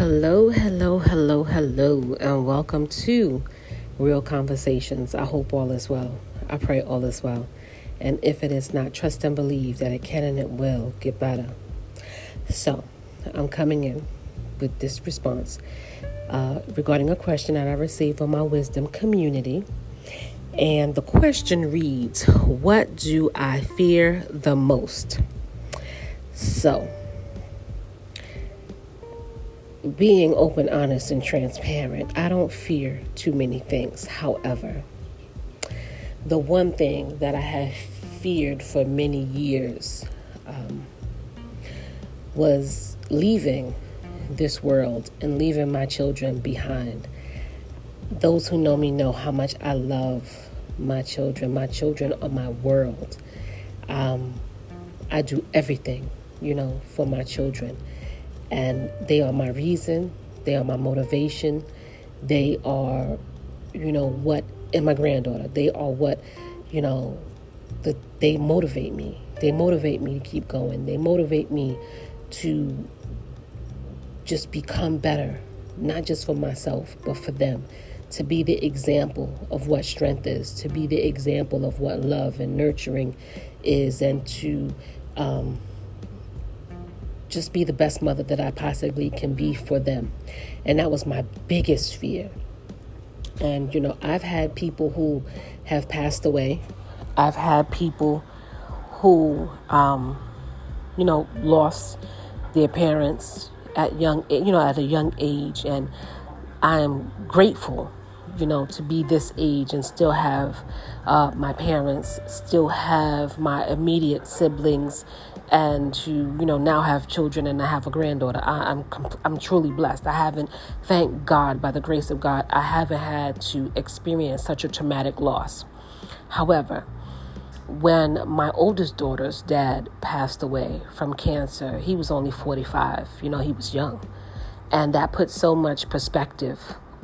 Hello, hello, hello, hello, and welcome to Real Conversations. I hope all is well. I pray all is well. And if it is not, trust and believe that it can and it will get better. So, I'm coming in with this response uh, regarding a question that I received from my wisdom community. And the question reads What do I fear the most? So, being open, honest, and transparent, I don't fear too many things. However, the one thing that I have feared for many years um, was leaving this world and leaving my children behind. Those who know me know how much I love my children. My children are my world. Um, I do everything, you know, for my children. And they are my reason, they are my motivation, they are, you know, what, and my granddaughter, they are what, you know, the, they motivate me. They motivate me to keep going. They motivate me to just become better, not just for myself, but for them. To be the example of what strength is, to be the example of what love and nurturing is, and to um, just be the best mother that I possibly can be for them. And that was my biggest fear. And, you know, I've had people who have passed away. I've had people who, um, you know, lost their parents at young, you know, at a young age. And I am grateful, you know, to be this age and still have uh, my parents, still have my immediate siblings and to you know now have children and I have a granddaughter. I, I'm, I'm truly blessed. I haven't, thank God, by the grace of God, I haven't had to experience such a traumatic loss. However, when my oldest daughter's dad passed away from cancer, he was only 45. You know, he was young, and that put so much perspective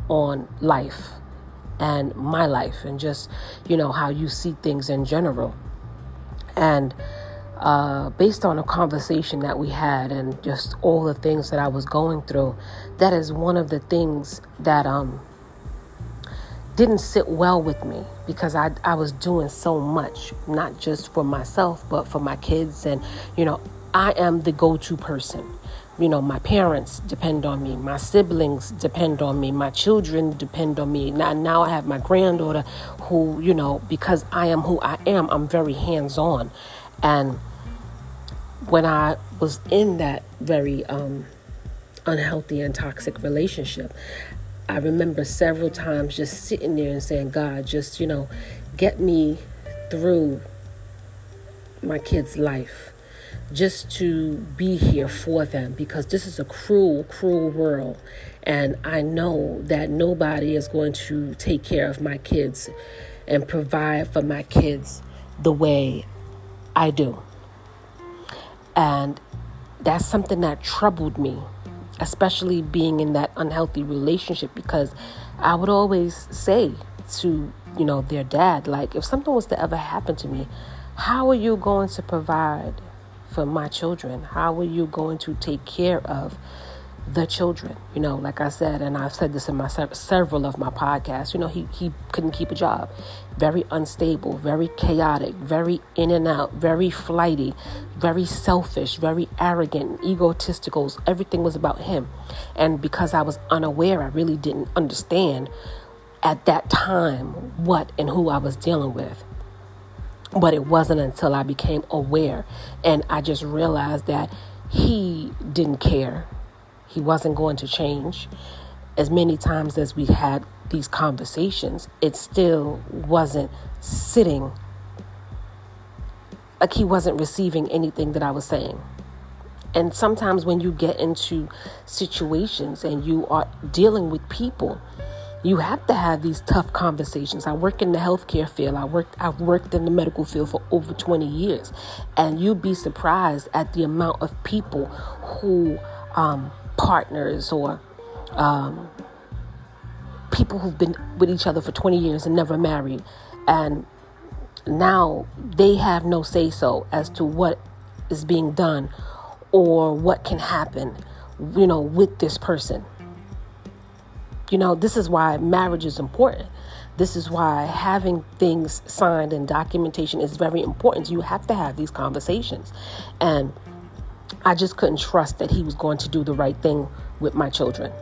on life and my life and just you know how you see things in general and uh, based on a conversation that we had and just all the things that I was going through, that is one of the things that um, didn't sit well with me because I, I was doing so much, not just for myself, but for my kids. And, you know, I am the go to person. You know, my parents depend on me, my siblings depend on me, my children depend on me. Now, now I have my granddaughter who, you know, because I am who I am, I'm very hands on. And when I was in that very um, unhealthy and toxic relationship, I remember several times just sitting there and saying, God, just, you know, get me through my kid's life just to be here for them because this is a cruel, cruel world. And I know that nobody is going to take care of my kids and provide for my kids the way I do. And that's something that troubled me, especially being in that unhealthy relationship because I would always say to, you know, their dad, like, if something was to ever happen to me, how are you going to provide for my children? How are you going to take care of the children. You know, like I said, and I've said this in my several of my podcasts. You know, he he couldn't keep a job, very unstable, very chaotic, very in and out, very flighty, very selfish, very arrogant, egotistical. Everything was about him, and because I was unaware, I really didn't understand at that time what and who I was dealing with. But it wasn't until I became aware and I just realized that he didn't care he wasn't going to change. As many times as we had these conversations, it still wasn't sitting like he wasn't receiving anything that I was saying. And sometimes when you get into situations and you are dealing with people, you have to have these tough conversations. I work in the healthcare field. I worked I've worked in the medical field for over 20 years. And you'd be surprised at the amount of people who um, partners or um, people who've been with each other for 20 years and never married. And now they have no say so as to what is being done or what can happen you know, with this person. You know, this is why marriage is important. This is why having things signed and documentation is very important. You have to have these conversations. And I just couldn't trust that he was going to do the right thing with my children.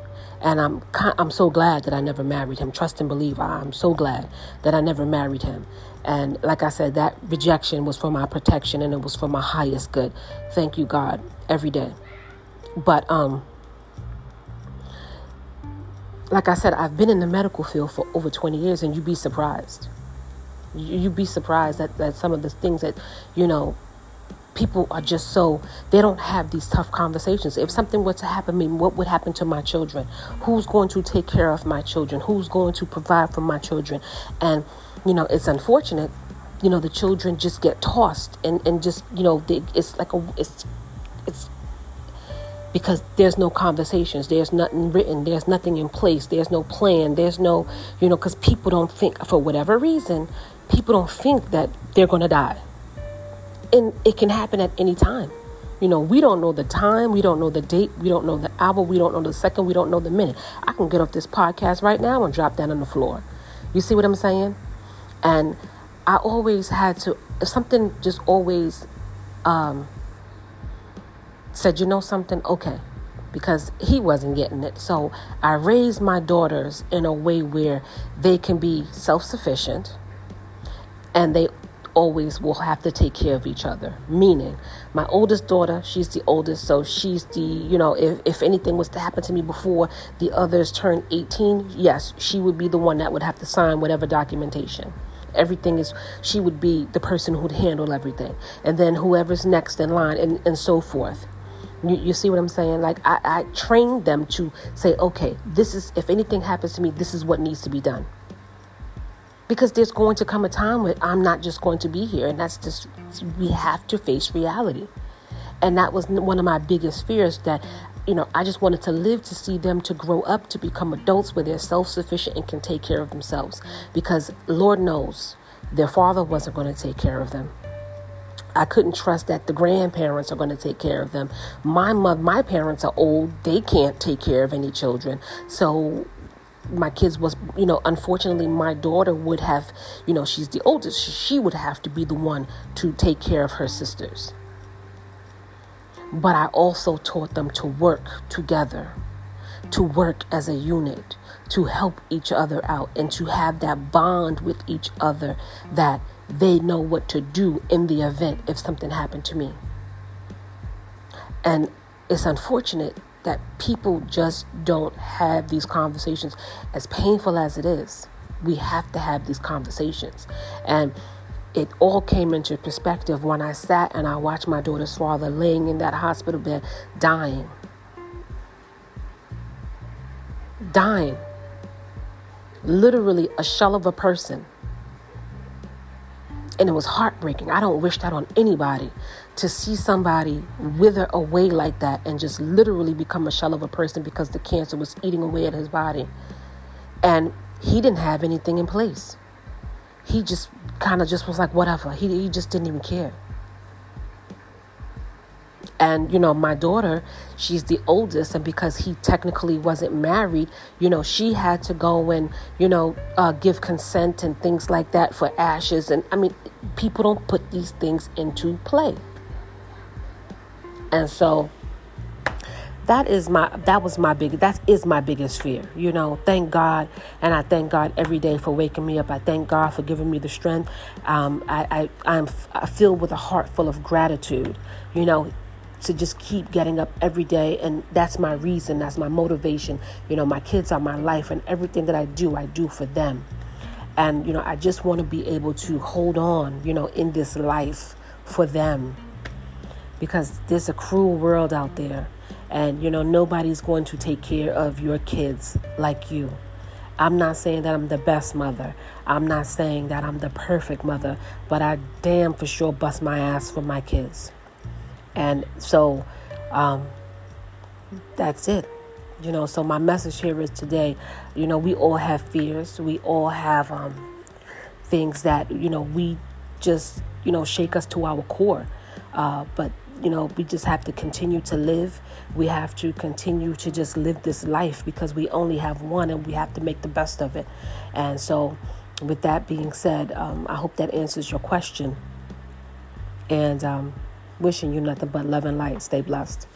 And I'm I'm so glad that I never married him. Trust and believe. I'm so glad that I never married him. And like I said, that rejection was for my protection and it was for my highest good. Thank you, God, every day. But um like I said, I've been in the medical field for over 20 years and you'd be surprised. You'd be surprised at, at some of the things that, you know, people are just so they don't have these tough conversations. If something were to happen to me what would happen to my children? Who's going to take care of my children? Who's going to provide for my children? And you know it's unfortunate you know the children just get tossed and and just you know they, it's like a it's it's because there's no conversations there's nothing written there's nothing in place there's no plan there's no you know because people don't think for whatever reason people don't think that they're going to die and it can happen at any time. You know, we don't know the time, we don't know the date, we don't know the hour, we don't know the second, we don't know the minute. I can get off this podcast right now and drop down on the floor. You see what I'm saying? And I always had to, something just always um, said, you know something, okay, because he wasn't getting it. So I raised my daughters in a way where they can be self sufficient and they always will have to take care of each other. Meaning, my oldest daughter, she's the oldest, so she's the, you know, if, if anything was to happen to me before the others turned 18, yes, she would be the one that would have to sign whatever documentation. Everything is, she would be the person who'd handle everything. And then whoever's next in line, and, and so forth. You, you, see what I'm saying? Like, I, I trained them to say, okay, this is, if anything happens to me, this is what needs to be done because there's going to come a time where I'm not just going to be here, and that's just we have to face reality. And that was one of my biggest fears that you know, I just wanted to live to see them to grow up to become adults where they're self sufficient and can take care of themselves. Because Lord knows their father wasn't going to take care of them. I couldn't trust that the grandparents are going to take care of them. My mother, my parents are old; they can't take care of any children. So my kids was you know unfortunately my daughter would have you know she's the oldest she would have to be the one to take care of her sisters but i also taught them to work together to work as a unit to help each other out and to have that bond with each other that they know what to do in the event if something happened to me and it's unfortunate that people just don't have these conversations. As painful as it is, we have to have these conversations. And it all came into perspective when I sat and I watched my daughter's father laying in that hospital bed dying. Dying. Literally a shell of a person. And it was heartbreaking. I don't wish that on anybody to see somebody wither away like that and just literally become a shell of a person because the cancer was eating away at his body. And he didn't have anything in place. He just kind of just was like, whatever. He, he just didn't even care. And, you know, my daughter, she's the oldest, and because he technically wasn't married, you know, she had to go and, you know, uh, give consent and things like that for ashes. And I mean, people don't put these things into play. And so that is my that was my big that is my biggest fear you know thank god and i thank god every day for waking me up i thank god for giving me the strength um, I, I i'm filled with a heart full of gratitude you know to just keep getting up every day and that's my reason that's my motivation. You know my kids are my life and everything that i do i do for them. And you know i just want to be able to hold on you know in this life for them. Because there's a cruel world out there and you know nobody's going to take care of your kids like you. I'm not saying that i'm the best mother. I'm not saying that i'm the perfect mother but i damn for sure bust my ass for my kids and so um, that's it you know so my message here is today you know we all have fears we all have um, things that you know we just you know shake us to our core uh, but you know, we just have to continue to live. We have to continue to just live this life because we only have one and we have to make the best of it. And so, with that being said, um, I hope that answers your question. And um, wishing you nothing but love and light. Stay blessed.